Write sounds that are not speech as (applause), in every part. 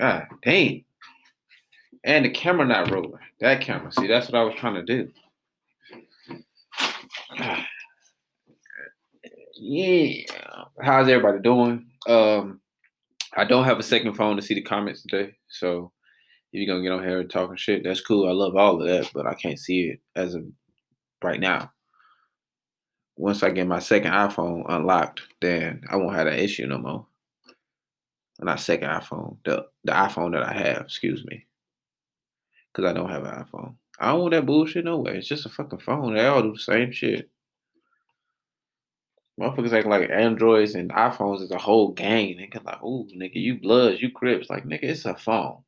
God damn. And the camera not rolling. That camera. See, that's what I was trying to do. (sighs) Yeah. How's everybody doing? Um, I don't have a second phone to see the comments today. So if you're gonna get on here and talking shit, that's cool. I love all of that, but I can't see it as of right now. Once I get my second iPhone unlocked, then I won't have that issue no more. Not second iPhone, the the iPhone that I have, excuse me. Cause I don't have an iPhone. I don't want that bullshit no way. It's just a fucking phone. They all do the same shit. Motherfuckers act like Androids and iPhones is a whole gang. Nigga, like, ooh, nigga, you bloods, you crips. Like, nigga, it's a phone.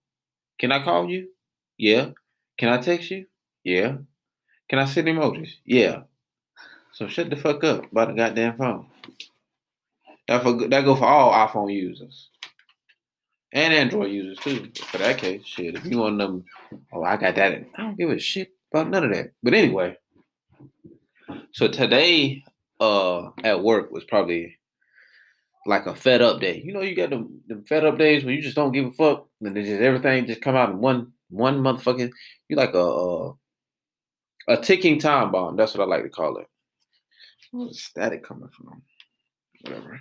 Can I call you? Yeah. Can I text you? Yeah. Can I send emojis? Yeah. So shut the fuck up about the goddamn phone. That for that go for all iPhone users and Android users too. For that case, shit. If you want them, oh, I got that. I don't give a shit about none of that. But anyway, so today, uh, at work was probably like a fed up day. You know, you got the, fed up days where you just don't give a fuck, and just everything just come out in one one motherfucking. You like a, a a ticking time bomb. That's what I like to call it. Static coming from? Whatever.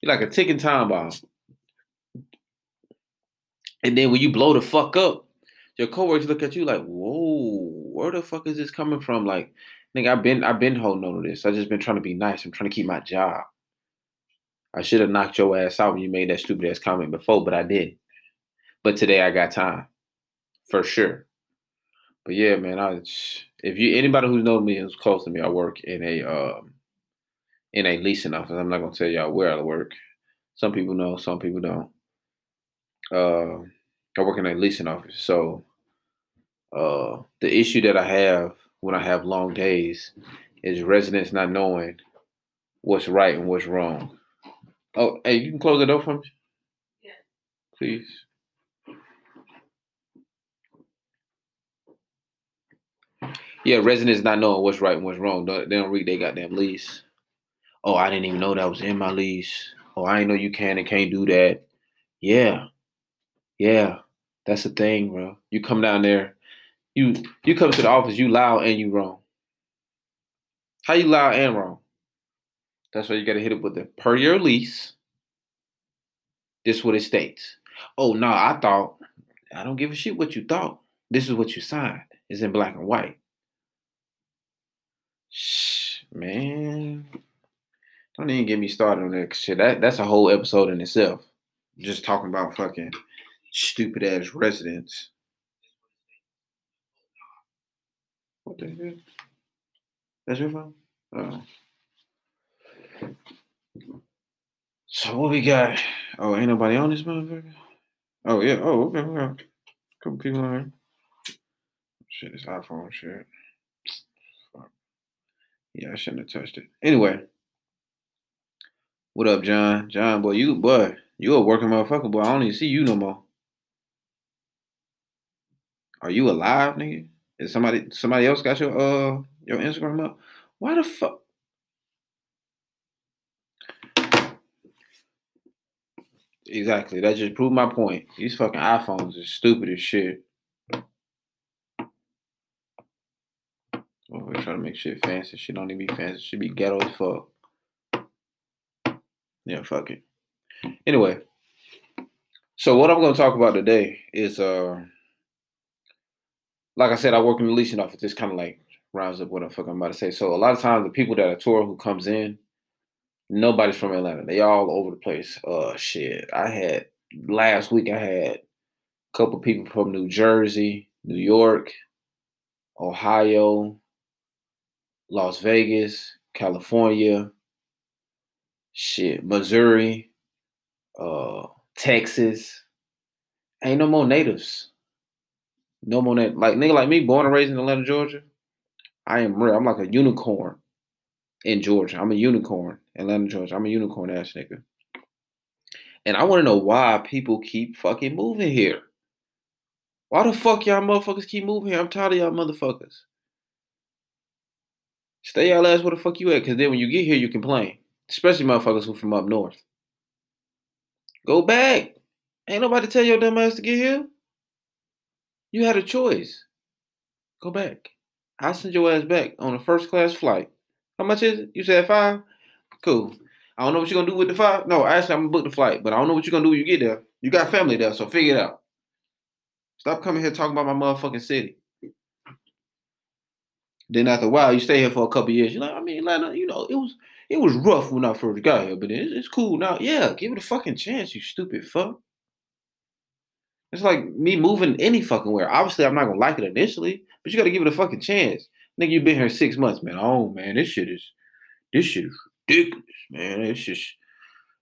You're like a ticking time bomb. And then when you blow the fuck up, your coworkers look at you like, whoa, where the fuck is this coming from? Like, nigga, I've been I've been holding on to this. I've just been trying to be nice. I'm trying to keep my job. I should have knocked your ass out when you made that stupid ass comment before, but I did. But today I got time. For sure. But yeah, man, I if you anybody who knows me who's close to me, I work in a um in a leasing office. I'm not gonna tell y'all where I work. Some people know, some people don't uh, I work in a leasing office. So uh, the issue that I have when I have long days is residents not knowing what's right and what's wrong. Oh, hey, you can close the door for me? Yeah. Please. Yeah, residents not knowing what's right and what's wrong. They don't read their goddamn lease. Oh, I didn't even know that was in my lease. Oh, I didn't know you can and can't do that. Yeah. Yeah, that's the thing, bro. You come down there, you you come to the office, you loud and you wrong. How you loud and wrong? That's why you gotta hit it with the per your lease. This what it states. Oh no, I thought I don't give a shit what you thought. This is what you signed. It's in black and white. Shh, man. Don't even get me started on that shit. That that's a whole episode in itself. Just talking about fucking stupid ass residents. What the hell? That's your phone? Oh. So what we got? Oh, ain't nobody on this motherfucker? Oh yeah. Oh, okay. A couple people on here. Shit, this iPhone shit. Fuck. Yeah, I shouldn't have touched it. Anyway. What up, John? John, boy, you boy, you a working motherfucker, boy. I don't even see you no more. Are you alive, nigga? Is somebody somebody else got your uh your Instagram up? Why the fuck? Exactly. That just proved my point. These fucking iPhones are stupid as shit. Oh, we're trying to make shit fancy. Shit don't need to be fancy. Should be ghetto as fuck. Yeah, fuck it. Anyway, so what I'm gonna talk about today is uh like I said, I work in the leasing office. This kind of like rounds up what the fuck I'm about to say. So a lot of times the people that are tour who comes in, nobody's from Atlanta. They all over the place. Uh shit. I had last week I had a couple people from New Jersey, New York, Ohio, Las Vegas, California, shit, Missouri, uh, Texas. Ain't no more natives. No more that like nigga like me, born and raised in Atlanta, Georgia. I am real. I'm like a unicorn in Georgia. I'm a unicorn, Atlanta, Georgia. I'm a unicorn ass nigga. And I want to know why people keep fucking moving here. Why the fuck y'all motherfuckers keep moving here? I'm tired of y'all motherfuckers. Stay y'all ass where the fuck you at, cause then when you get here, you complain. Especially motherfuckers who from up north. Go back. Ain't nobody tell your dumb ass to get here. You had a choice. Go back. I'll send your ass back on a first class flight. How much is it? You said five? Cool. I don't know what you're gonna do with the five. No, actually, I'm gonna book the flight, but I don't know what you're gonna do when you get there. You got family there, so figure it out. Stop coming here talking about my motherfucking city. Then after a while, you stay here for a couple years. You're like, I mean, Atlanta, you know, it was it was rough when I first got here, but it's, it's cool now. Yeah, give it a fucking chance, you stupid fuck. It's like me moving any fucking where. Obviously, I'm not gonna like it initially, but you gotta give it a fucking chance. Nigga, you've been here six months, man. Oh man, this shit is this shit is ridiculous, man. It's just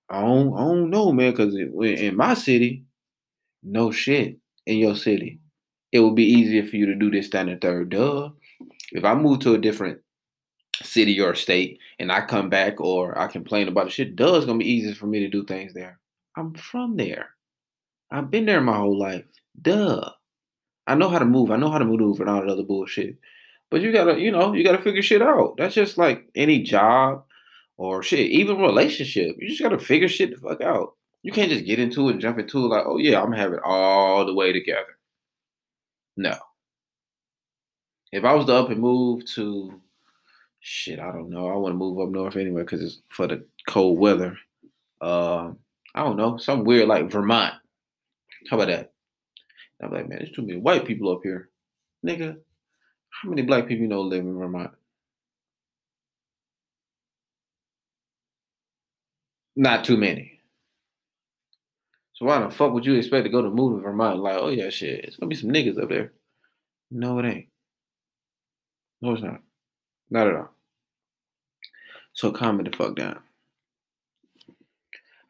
I don't I don't know, man, because in my city, no shit in your city, it would be easier for you to do this than the third. Duh. If I move to a different city or state and I come back or I complain about the shit, duh, it's gonna be easier for me to do things there. I'm from there. I've been there my whole life. Duh. I know how to move. I know how to maneuver and all that other bullshit. But you gotta, you know, you gotta figure shit out. That's just like any job or shit, even relationship. You just gotta figure shit the fuck out. You can't just get into it and jump into it like, oh yeah, I'm it all the way together. No. If I was to up and move to shit, I don't know. I want to move up north anyway because it's for the cold weather. Uh, I don't know, some weird like Vermont. How about that? I'm like, man, there's too many white people up here. Nigga, how many black people you know live in Vermont? Not too many. So why the fuck would you expect to go to move to Vermont? Like, oh yeah, shit, it's gonna be some niggas up there. No, it ain't. No, it's not. Not at all. So calm it the fuck down.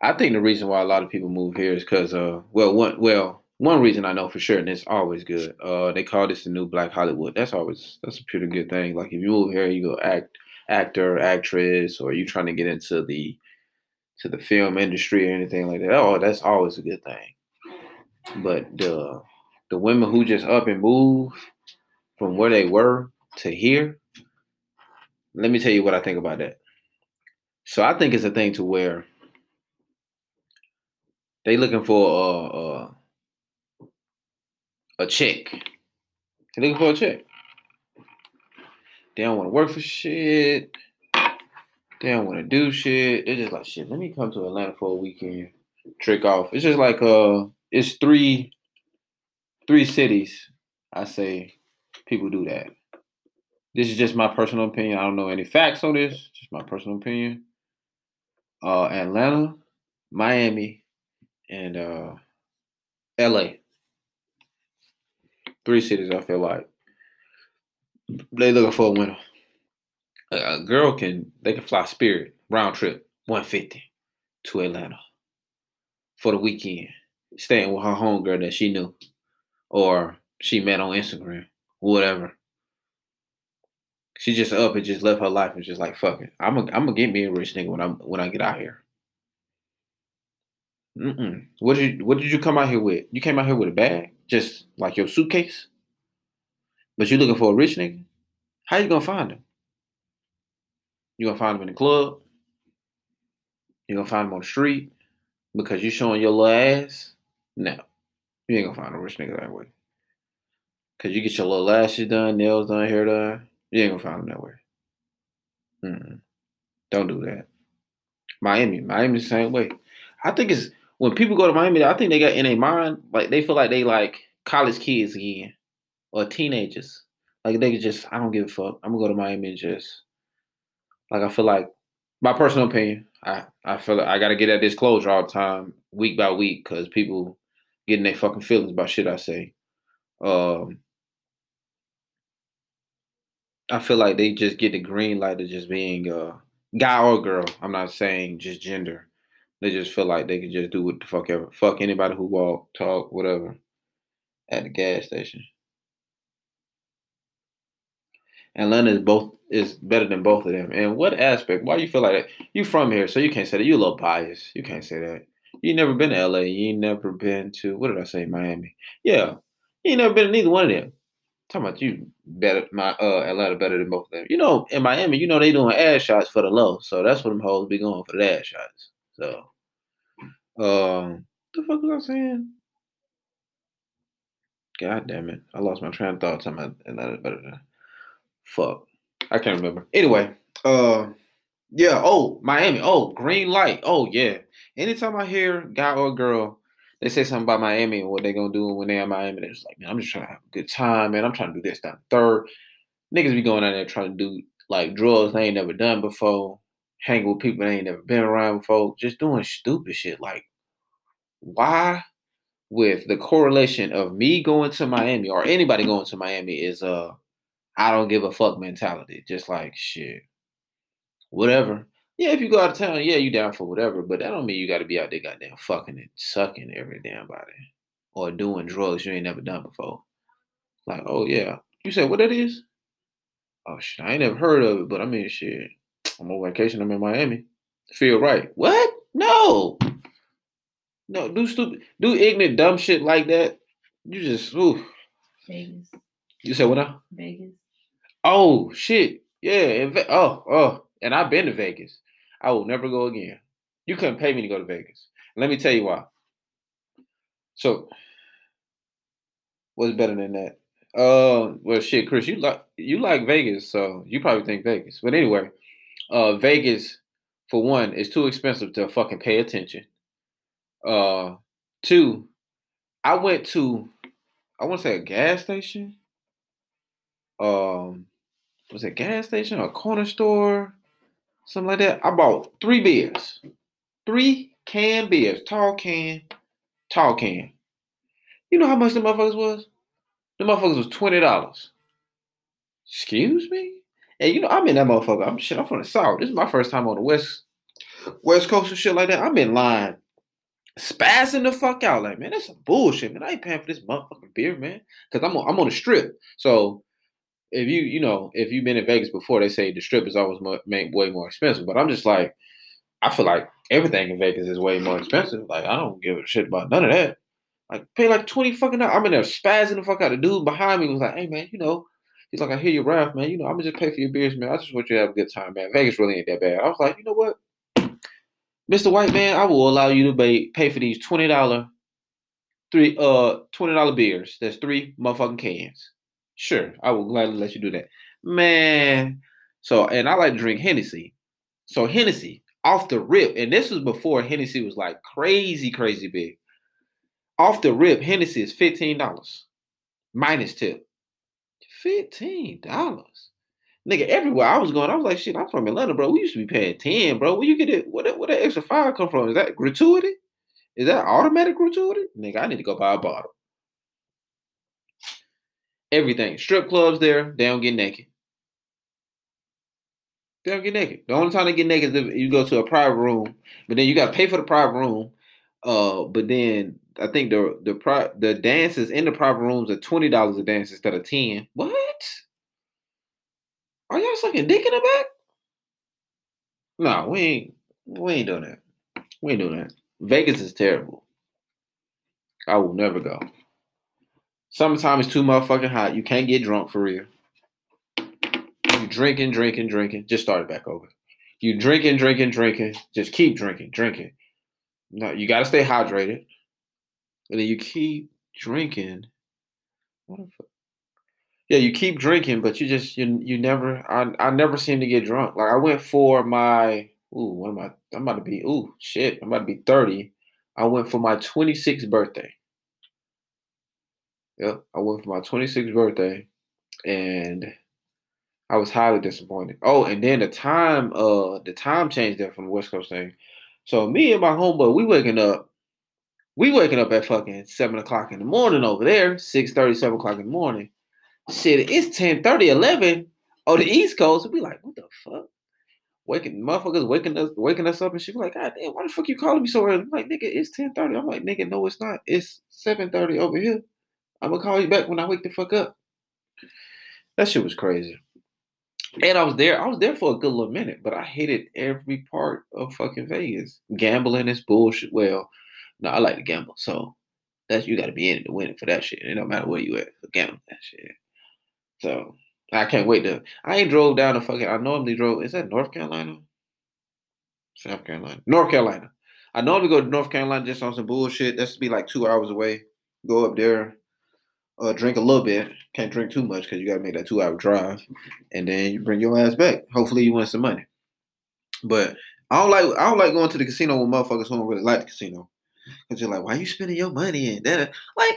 I think the reason why a lot of people move here is because, uh, well, one, well, one reason I know for sure, and it's always good. Uh, they call this the new Black Hollywood. That's always that's a pretty good thing. Like if you move here, you go act, actor, actress, or you trying to get into the to the film industry or anything like that. Oh, that's always a good thing. But the the women who just up and move from where they were to here, let me tell you what I think about that. So I think it's a thing to where they looking for a a, a check. They looking for a check. They don't want to work for shit. They don't want to do shit. They're just like shit. Let me come to Atlanta for a weekend, trick off. It's just like uh, it's three, three cities. I say people do that. This is just my personal opinion. I don't know any facts on this. Just my personal opinion. Uh, Atlanta, Miami, and uh, L.A. Three cities. I feel like they looking for a winner a girl can they can fly Spirit round trip 150 to Atlanta for the weekend, staying with her homegirl that she knew or she met on Instagram, whatever. She just up and just left her life and just like fuck it. I'm gonna I'm gonna get me a rich nigga when I'm when I get out here. Mm-mm. What did you What did you come out here with? You came out here with a bag, just like your suitcase. But you looking for a rich nigga? How you gonna find him? You're gonna find him in the club. You're gonna find him on the street because you're showing your little ass. No, you ain't gonna find a rich nigga that way. Cause you get your little lashes done, nails done, hair done. You ain't gonna find them that way. Mm-mm. Don't do that. Miami, Miami's the same way. I think it's when people go to Miami, I think they got in a mind like they feel like they like college kids again or teenagers. Like they just, I don't give a fuck. I'm gonna go to Miami and just like I feel like my personal opinion, I I feel like I gotta get that disclosure all the time, week by week, because people getting their fucking feelings about shit I say. Um, I feel like they just get the green light of just being a guy or girl. I'm not saying just gender. They just feel like they can just do what the fuck ever. Fuck anybody who walk, talk, whatever, at the gas station. Atlanta is both is better than both of them. And what aspect? Why do you feel like that? You from here, so you can't say that. You a little biased. You can't say that. You never been to LA. You ain't never been to what did I say? Miami. Yeah. You never been to neither one of them. talking about you better my uh Atlanta better than both of them. You know, in Miami, you know they doing ass shots for the low. So that's what them hoes be going for the ass shots. So um the fuck was I saying? God damn it. I lost my train of thought. That is better than fuck. I can't remember. Anyway, uh yeah, oh, Miami. Oh, green light. Oh, yeah. Anytime I hear guy or girl, they say something about Miami and what they gonna do when they're in Miami, they're just like, man, I'm just trying to have a good time, man. I'm trying to do this, that, third. Niggas be going out there trying to do like drugs they ain't never done before, hang with people they ain't never been around before, just doing stupid shit. Like, why with the correlation of me going to Miami or anybody going to Miami is uh I don't give a fuck mentality. Just like shit. Whatever. Yeah, if you go out of town, yeah, you down for whatever, but that don't mean you gotta be out there goddamn fucking and sucking every damn body. Or doing drugs you ain't never done before. Like, oh yeah. You said what that is? Oh shit, I ain't never heard of it, but I mean shit. I'm on vacation, I'm in Miami. Feel right. What? No. No, do stupid, do ignorant, dumb shit like that. You just, ooh. Vegas. You said what now? Vegas. Oh shit, yeah. oh, oh, and I've been to Vegas. I will never go again. You couldn't pay me to go to Vegas. Let me tell you why. So, what's better than that? Uh, well, shit, Chris, you like you like Vegas, so you probably think Vegas. But anyway, uh, Vegas, for one, is too expensive to fucking pay attention. Uh, two, I went to, I want to say a gas station. Um, was it gas station or corner store, something like that? I bought three beers, three can beers, tall can, tall can. You know how much the motherfuckers was? The motherfuckers was twenty dollars. Excuse me? And you know, I'm in that motherfucker. I'm shit. I'm from the south. This is my first time on the west, west coast and shit like that. I'm in line spazzing the fuck out. Like, man, that's some bullshit, man. I ain't paying for this motherfucking beer, man. Cause I'm on, I'm on the strip. So if you, you know, if you've been in Vegas before, they say the strip is always more, way more expensive. But I'm just like, I feel like everything in Vegas is way more expensive. Like, I don't give a shit about none of that. Like, pay like 20 fucking dollars. I'm in there spazzing the fuck out. The dude behind me was like, hey, man, you know, he's like, I hear you, Ralph, man. You know, I'm gonna just pay for your beers, man. I just want you to have a good time, man. Vegas really ain't that bad. I was like, you know what? Mr. White Man, I will allow you to pay, pay for these twenty dollar three uh twenty dollar beers. That's three motherfucking cans. Sure, I will gladly let you do that, man. So, and I like to drink Hennessy. So Hennessy off the rip, and this was before Hennessy was like crazy, crazy big. Off the rip, Hennessy is fifteen dollars minus tip. Fifteen dollars. Nigga, everywhere I was going, I was like, shit, I'm from Atlanta, bro. We used to be paying 10, bro. Where you get it? Where where that extra five come from? Is that gratuity? Is that automatic gratuity? Nigga, I need to go buy a bottle. Everything. Strip clubs there, they don't get naked. They don't get naked. The only time they get naked is if you go to a private room, but then you gotta pay for the private room. Uh, but then I think the the pri- the dances in the private rooms are twenty dollars a dance instead of ten. What? Are y'all sucking dick in the back? No, we ain't. We ain't doing that. We ain't doing that. Vegas is terrible. I will never go. Summertime is too motherfucking hot. You can't get drunk for real. You drinking, drinking, drinking. Just start it back over. You drinking, drinking, drinking. Just keep drinking, drinking. No, you gotta stay hydrated. And then you keep drinking. What the fuck? Yeah, you keep drinking, but you just you you never I I never seem to get drunk. Like I went for my ooh, what am I? I'm about to be ooh shit. I'm about to be 30. I went for my 26th birthday. Yep, I went for my 26th birthday, and I was highly disappointed. Oh, and then the time uh the time changed there from the West Coast thing. So me and my homeboy, we waking up, we waking up at fucking seven o'clock in the morning over there, 6 30, 7 o'clock in the morning Shit, it's 10 30, 11 on the East Coast. Be like, what the fuck? Waking motherfuckers waking us waking us up and she like, God damn, why the fuck you calling me so early? I'm like, nigga, it's 10 30. I'm like, nigga, no, it's not. It's 7 30 over here. I'm gonna call you back when I wake the fuck up. That shit was crazy. And I was there. I was there for a good little minute, but I hated every part of fucking Vegas. Gambling is bullshit. Well, no, I like to gamble, so that's you got to be in it to win it for that shit. It don't matter where you at. Gamble that shit. So I can't wait to. I ain't drove down to fucking. I normally drove. Is that North Carolina? South Carolina. North Carolina. I normally go to North Carolina just on some bullshit. That's to be like two hours away. Go up there, uh, drink a little bit. Can't drink too much because you gotta make that two hour drive, and then you bring your ass back. Hopefully, you win some money. But I don't like I don't like going to the casino with motherfuckers who don't really like the casino. Cause you're like, why you spending your money and that? Like,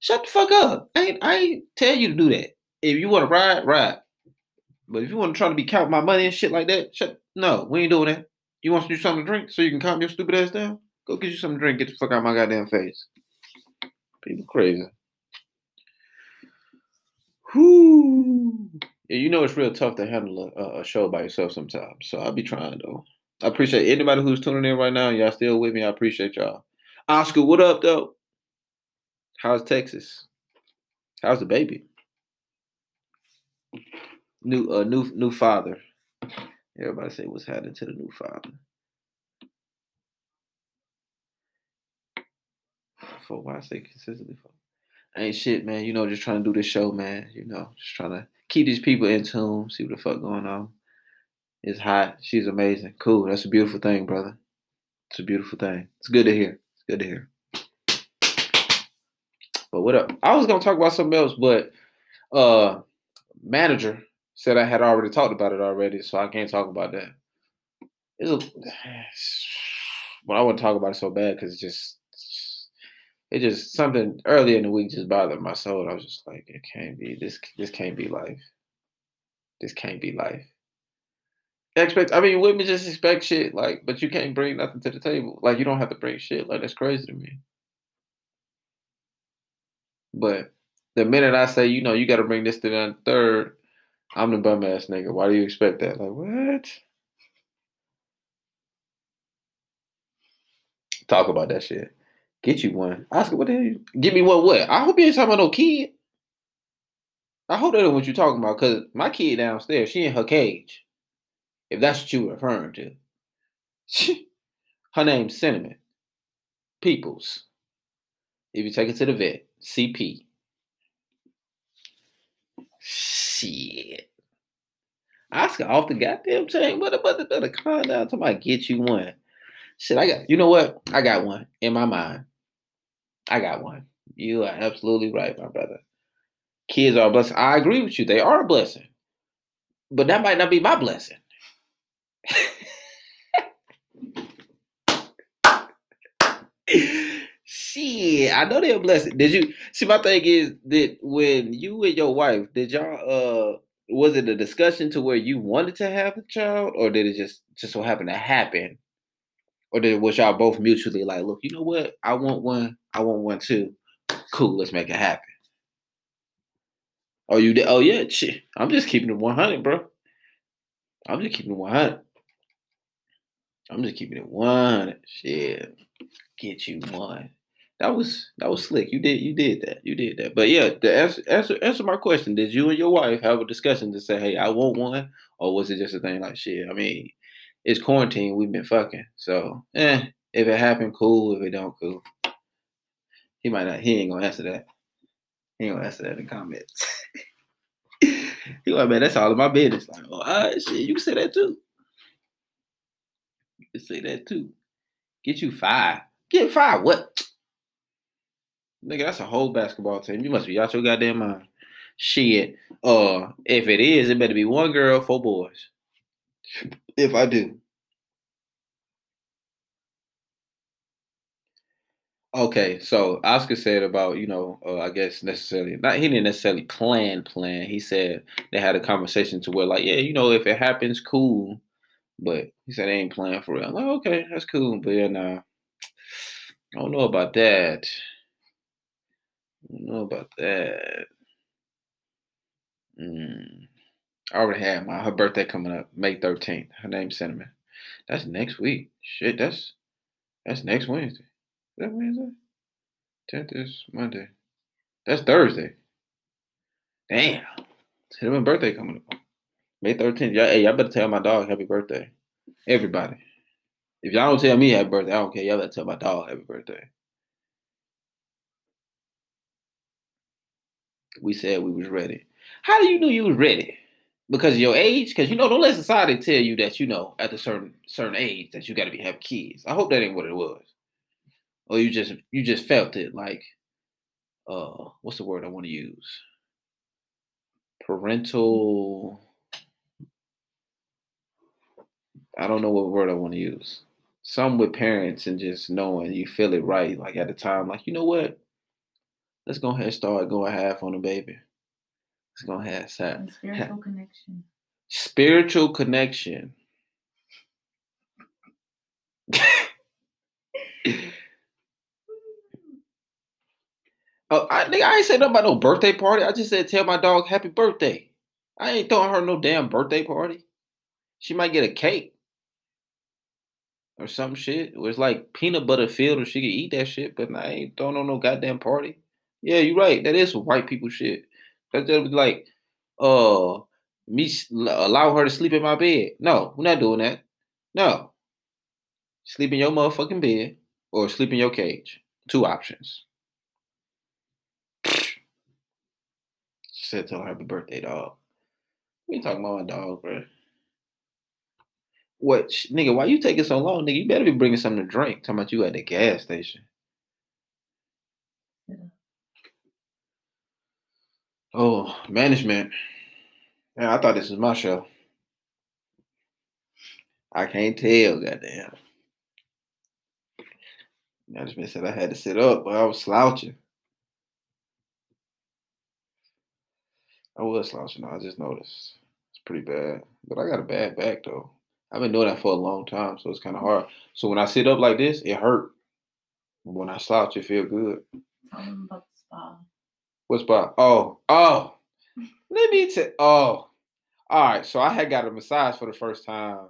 shut the fuck up. I ain't I ain't tell you to do that. If you want to ride, ride. But if you want to try to be counting my money and shit like that, shut no, we ain't doing that. You want to do something to drink so you can calm your stupid ass down? Go get you something to drink. Get the fuck out of my goddamn face. People crazy. Whoo. You know it's real tough to handle a, a show by yourself sometimes. So I'll be trying though. I appreciate anybody who's tuning in right now. Y'all still with me. I appreciate y'all. Oscar, what up though? How's Texas? How's the baby? New uh new new father. Everybody say what's happening to the new father. For why I say consistently for ain't shit, man. You know, just trying to do this show, man. You know, just trying to keep these people in tune, see what the fuck going on. It's hot. She's amazing. Cool. That's a beautiful thing, brother. It's a beautiful thing. It's good to hear. It's good to hear. But what up? I was gonna talk about something else, but uh manager said I had already talked about it already, so I can't talk about that. It's a, (sighs) well, I wouldn't talk about it so bad because it just it just something early in the week just bothered my soul. I was just like, it can't be this. This can't be life. This can't be life. Expect. I mean, women just expect shit. Like, but you can't bring nothing to the table. Like, you don't have to bring shit. Like, that's crazy to me. But the minute I say, you know, you got to bring this to the third, I'm the bum ass nigga. Why do you expect that? Like, what? Talk about that shit. Get you one. Oscar, what the hell? You, give me one what? I hope you ain't talking about no kid. I hope that's what you're talking about, because my kid downstairs, she in her cage. If that's what you're referring to. (laughs) her name's Cinnamon. Peoples. If you take it to the vet, CP. Shit. Oscar off the goddamn chain. What about the better calm down I get you one? Shit, I got you know what? I got one in my mind. I got one. You are absolutely right, my brother. Kids are a blessing. I agree with you. They are a blessing. But that might not be my blessing. (laughs) Shit, I know they're blessed. Did you see? My thing is that when you and your wife, did y'all uh was it a discussion to where you wanted to have a child, or did it just just so happen to happen, or did was y'all both mutually like, look, you know what, I want one, I want one too. Cool, let's make it happen. Oh, you did? Oh yeah, shit. I'm just keeping it 100, bro. I'm just keeping it 100. I'm just keeping it 100. Shit, get you one. That was that was slick. You did you did that. You did that. But yeah, answer answer answer my question. Did you and your wife have a discussion to say, hey, I want one? Or was it just a thing like shit? I mean, it's quarantine, we've been fucking. So eh, if it happened, cool. If it don't, cool. He might not he ain't gonna answer that. He ain't gonna answer that in the comments. (laughs) he like, man, that's all of my business. Like, oh, all right, shit, you can say that too. You can say that too. Get you five. Get five. What? Nigga, that's a whole basketball team. You must be out your goddamn mind. Shit. Uh, if it is, it better be one girl, four boys. If I do. Okay, so Oscar said about you know uh, I guess necessarily not he didn't necessarily plan plan. He said they had a conversation to where like yeah you know if it happens cool, but he said they ain't playing for real. I'm like okay that's cool, but yeah nah, I don't know about that. Know about that. Mm. I already had my her birthday coming up May thirteenth. Her name's Cinnamon. That's next week. Shit, that's that's next Wednesday that Wednesday? Tenth is Monday. That's Thursday. Damn. My birthday coming up. May 13th. Y'all, hey, y'all better tell my dog happy birthday. Everybody. If y'all don't tell me happy birthday, I don't care. Y'all better tell my dog happy birthday. We said we was ready. How do you know you was ready? because of your age? Because you know, don't let society tell you that you know at a certain certain age that you got to be having kids. I hope that ain't what it was, or you just you just felt it like, uh, what's the word I want to use? Parental. I don't know what word I want to use. Some with parents and just knowing you feel it right, like at the time, like you know what, let's go ahead and start going half on the baby. Let's go ahead and start. spiritual connection. Spiritual connection. (laughs) oh, I think I ain't said nothing about no birthday party. I just said tell my dog happy birthday. I ain't throwing her no damn birthday party. She might get a cake or some shit. It was like peanut butter filled, or she could eat that shit. But I ain't throwing on no goddamn party. Yeah, you're right. That is white people shit. That just be like, uh, me allow her to sleep in my bed. No, we're not doing that. No. Sleep in your motherfucking bed or sleep in your cage. Two options. (sniffs) Said to her happy birthday, dog. We talking about my dog, bro. What, nigga? Why you taking so long, nigga? You better be bringing something to drink. Talking about you at the gas station. Oh, management. Yeah, I thought this was my show. I can't tell, goddamn. Management said I had to sit up, but I was slouching. I was slouching. I just noticed. It's pretty bad. But I got a bad back though. I've been doing that for a long time, so it's kind of hard. So when I sit up like this, it hurt. When I slouch, it feel good. Them about the spa. What spot? Oh, oh. Let me tell. Oh, all right. So I had got a massage for the first time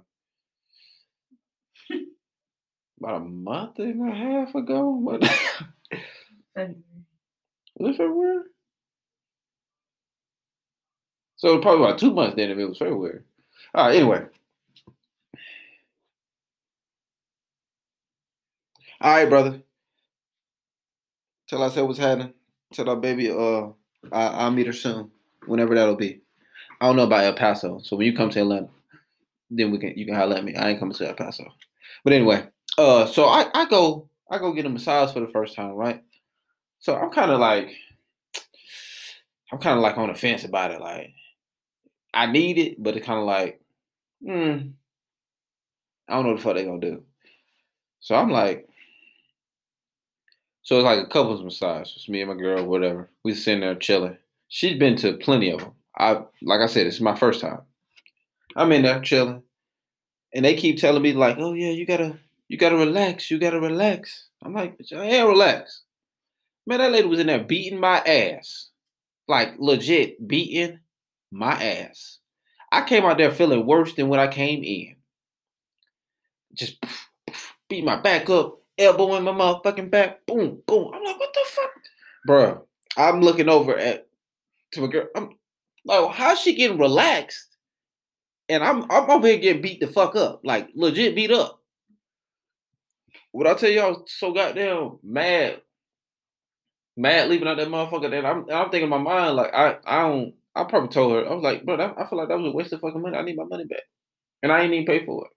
(laughs) about a month and a half ago. (laughs) Was it February? So probably about two months then if it was February. All right. Anyway. All right, brother. Tell us what's happening. Tell our baby uh I, I'll meet her soon, whenever that'll be. I don't know about El Paso, so when you come to Atlanta, then we can you can holler at me. I ain't coming to El Paso, but anyway, uh, so I I go I go get a massage for the first time, right? So I'm kind of like I'm kind of like on the fence about it. Like I need it, but it's kind of like, hmm, I don't know what the fuck they gonna do. So I'm like, so it's like a couples massage. It's me and my girl, whatever. We sitting there chilling. She's been to plenty of them. I like I said, it's my first time. I'm in there chilling, and they keep telling me like, "Oh yeah, you gotta, you gotta relax, you gotta relax." I'm like, "Hell, relax." Man, that lady was in there beating my ass, like legit beating my ass. I came out there feeling worse than when I came in. Just beat my back up, elbow in my motherfucking back, boom, boom. I'm like, what the fuck, bro? I'm looking over at to a girl. I'm oh, like, how's she getting relaxed? And I'm I'm over here getting beat the fuck up, like legit beat up. What I tell I was so goddamn mad, mad leaving out that motherfucker. Then I'm I'm thinking in my mind like I I don't. I probably told her I was like, bro, that, I feel like that was a waste of fucking money. I need my money back, and I ain't even pay for it.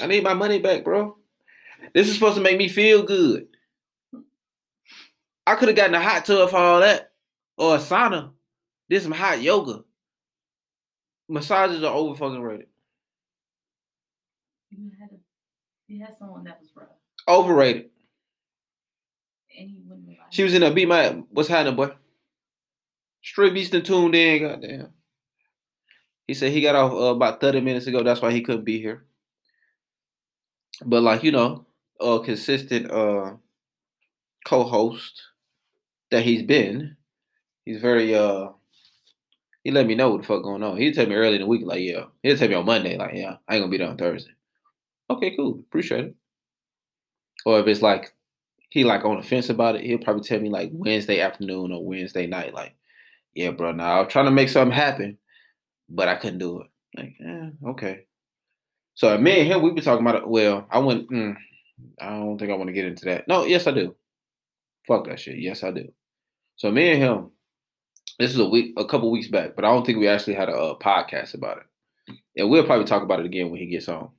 I need my money back, bro. This is supposed to make me feel good. I could have gotten a hot tub for all that or a sauna. Did some hot yoga. Massages are over fucking rated. You had a, you had someone that was rough. Overrated. And wouldn't She was in a beat my what's happening, boy? Straight Beaston tuned in, goddamn. He said he got off uh, about 30 minutes ago. That's why he couldn't be here. But like, you know, a consistent uh co-host that he's been, he's very uh he let me know what the fuck going on. He'd tell me early in the week, like, yeah. He'll tell me on Monday, like, yeah, I ain't gonna be there on Thursday. Okay, cool. Appreciate it. Or if it's like he like on the fence about it, he'll probably tell me like Wednesday afternoon or Wednesday night, like, yeah, bro, now I was trying to make something happen, but I couldn't do it. Like, yeah, okay. So me and him, we've been talking about it. Well, I went. Mm, I don't think I want to get into that. No, yes, I do. Fuck that shit. Yes, I do. So me and him, This is a week, a couple weeks back, but I don't think we actually had a, uh podcast about it. And we'll probably talk about it again when he gets home.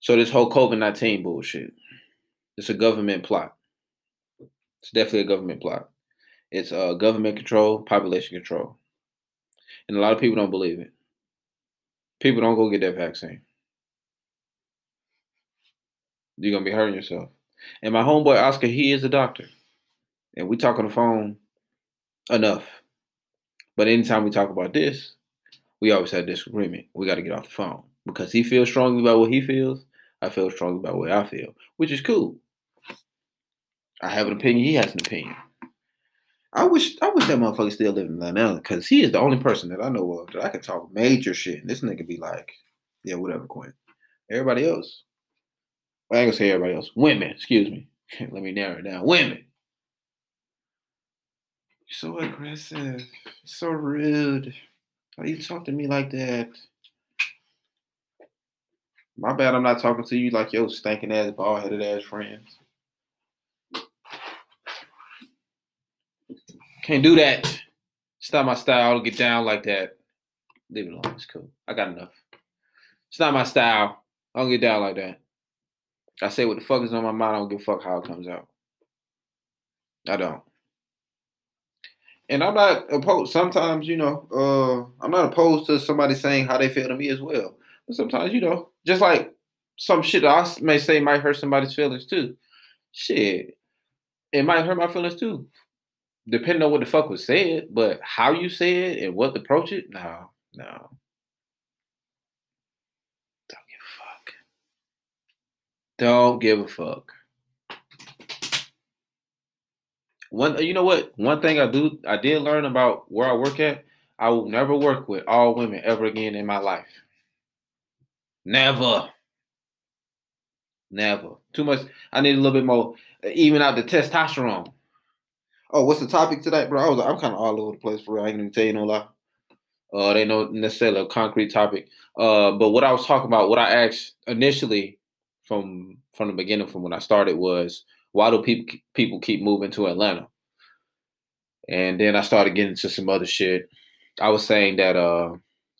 So this whole COVID nineteen bullshit, it's a government plot. It's definitely a government plot. It's uh, government control, population control, and a lot of people don't believe it. People don't go get that vaccine. You're gonna be hurting yourself. And my homeboy Oscar, he is a doctor, and we talk on the phone enough. But anytime we talk about this, we always have disagreement. We got to get off the phone because he feels strongly about what he feels. I feel strongly about what I feel, which is cool. I have an opinion. He has an opinion. I wish I wish that motherfucker still living in Atlanta because he is the only person that I know of that I can talk major shit. And this nigga be like, yeah, whatever, Quinn. Everybody else, I ain't gonna say everybody else. Women, excuse me. (laughs) Let me narrow it down. Women. You're so aggressive. So rude. Why you talk to me like that? My bad, I'm not talking to you like your stinking ass, bald headed ass friends. Can't do that. It's not my style. Don't get down like that. Leave it alone. It's cool. I got enough. It's not my style. I don't get down like that. I say what the fuck is on my mind. I don't give a fuck how it comes out. I don't. And I'm not opposed. Sometimes, you know, uh, I'm not opposed to somebody saying how they feel to me as well. But sometimes, you know, just like some shit I may say might hurt somebody's feelings too. Shit, it might hurt my feelings too depending on what the fuck was said, but how you say it and what approach it, no, no. Don't give a fuck. Don't give a fuck. One, you know what? One thing I do, I did learn about where I work at. I will never work with all women ever again in my life. Never. Never. Too much. I need a little bit more, even out the testosterone. Oh, what's the topic tonight, bro? I was, I'm kind of all over the place for real. I ain't gonna tell you no lie. Uh, they know necessarily a concrete topic. Uh, but what I was talking about, what I asked initially from from the beginning, from when I started, was why do people people keep moving to Atlanta? And then I started getting into some other shit. I was saying that uh,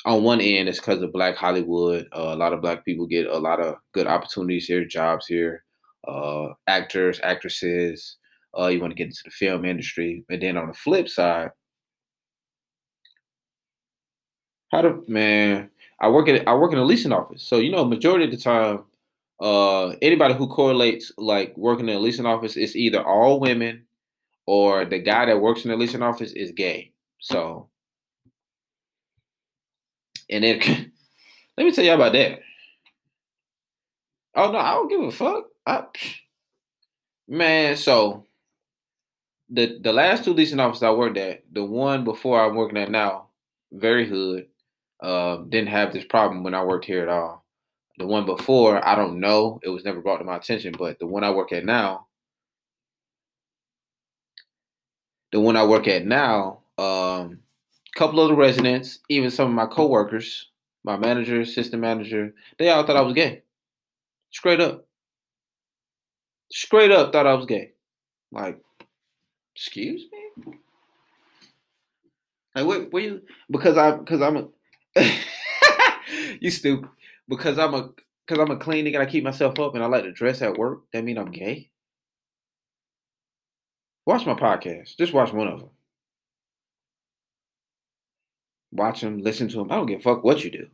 on one end, it's because of Black Hollywood. Uh, a lot of Black people get a lot of good opportunities here, jobs here, uh, actors, actresses, uh, you want to get into the film industry. And then on the flip side, how do man? I work at I work in a leasing office, so you know, majority of the time, uh, anybody who correlates like working in a leasing office is either all women or the guy that works in the leasing office is gay. So, and then (laughs) let me tell you about that. Oh no, I don't give a fuck. I, man, so the the last two leasing offices I worked at, the one before I'm working at now, very hood, uh, didn't have this problem when I worked here at all. The one before, I don't know, it was never brought to my attention, but the one I work at now, the one I work at now, um, a couple of the residents, even some of my coworkers, my manager, assistant manager, they all thought I was gay. Straight up. Straight up thought I was gay. Like, Excuse me? Like what? What you? Because I because I'm a (laughs) you stupid. Because I'm a because I'm a clean nigga. I keep myself up and I like to dress at work. That mean I'm gay. Watch my podcast. Just watch one of them. Watch them. Listen to them. I don't give a fuck what you do.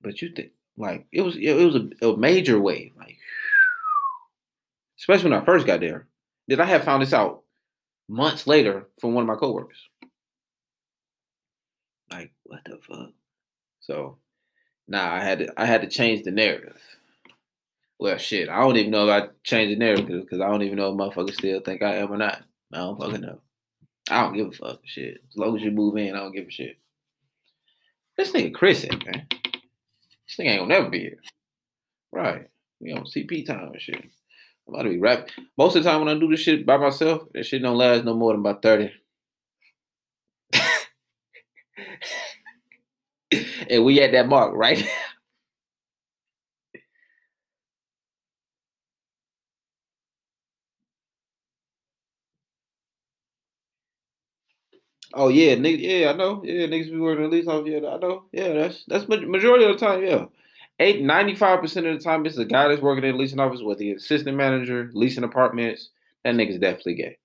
But you think like it was it was a, a major wave like (sighs) especially when I first got there. Did I have found this out months later from one of my coworkers. Like, what the fuck? So nah, I had to I had to change the narrative. Well shit, I don't even know if I changed the narrative because I don't even know if motherfuckers still think I am or not. I don't fucking know. I don't give a fuck shit. As long as you move in, I don't give a shit. This nigga Chris in, man. This nigga ain't gonna never be here. Right. We on CP time and shit. I'm about to be rapping. Most of the time when I do this shit by myself, that shit don't last no more than about 30. (coughs) and we at that mark, right? now. (laughs) Oh yeah, yeah, I know. Yeah, niggas be working at least off. Oh, yeah, I know. Yeah, that's that's ma- majority of the time. Yeah, eight ninety five percent of the time, it's the guy that's working in leasing office with the assistant manager, leasing apartments. That nigga's definitely gay.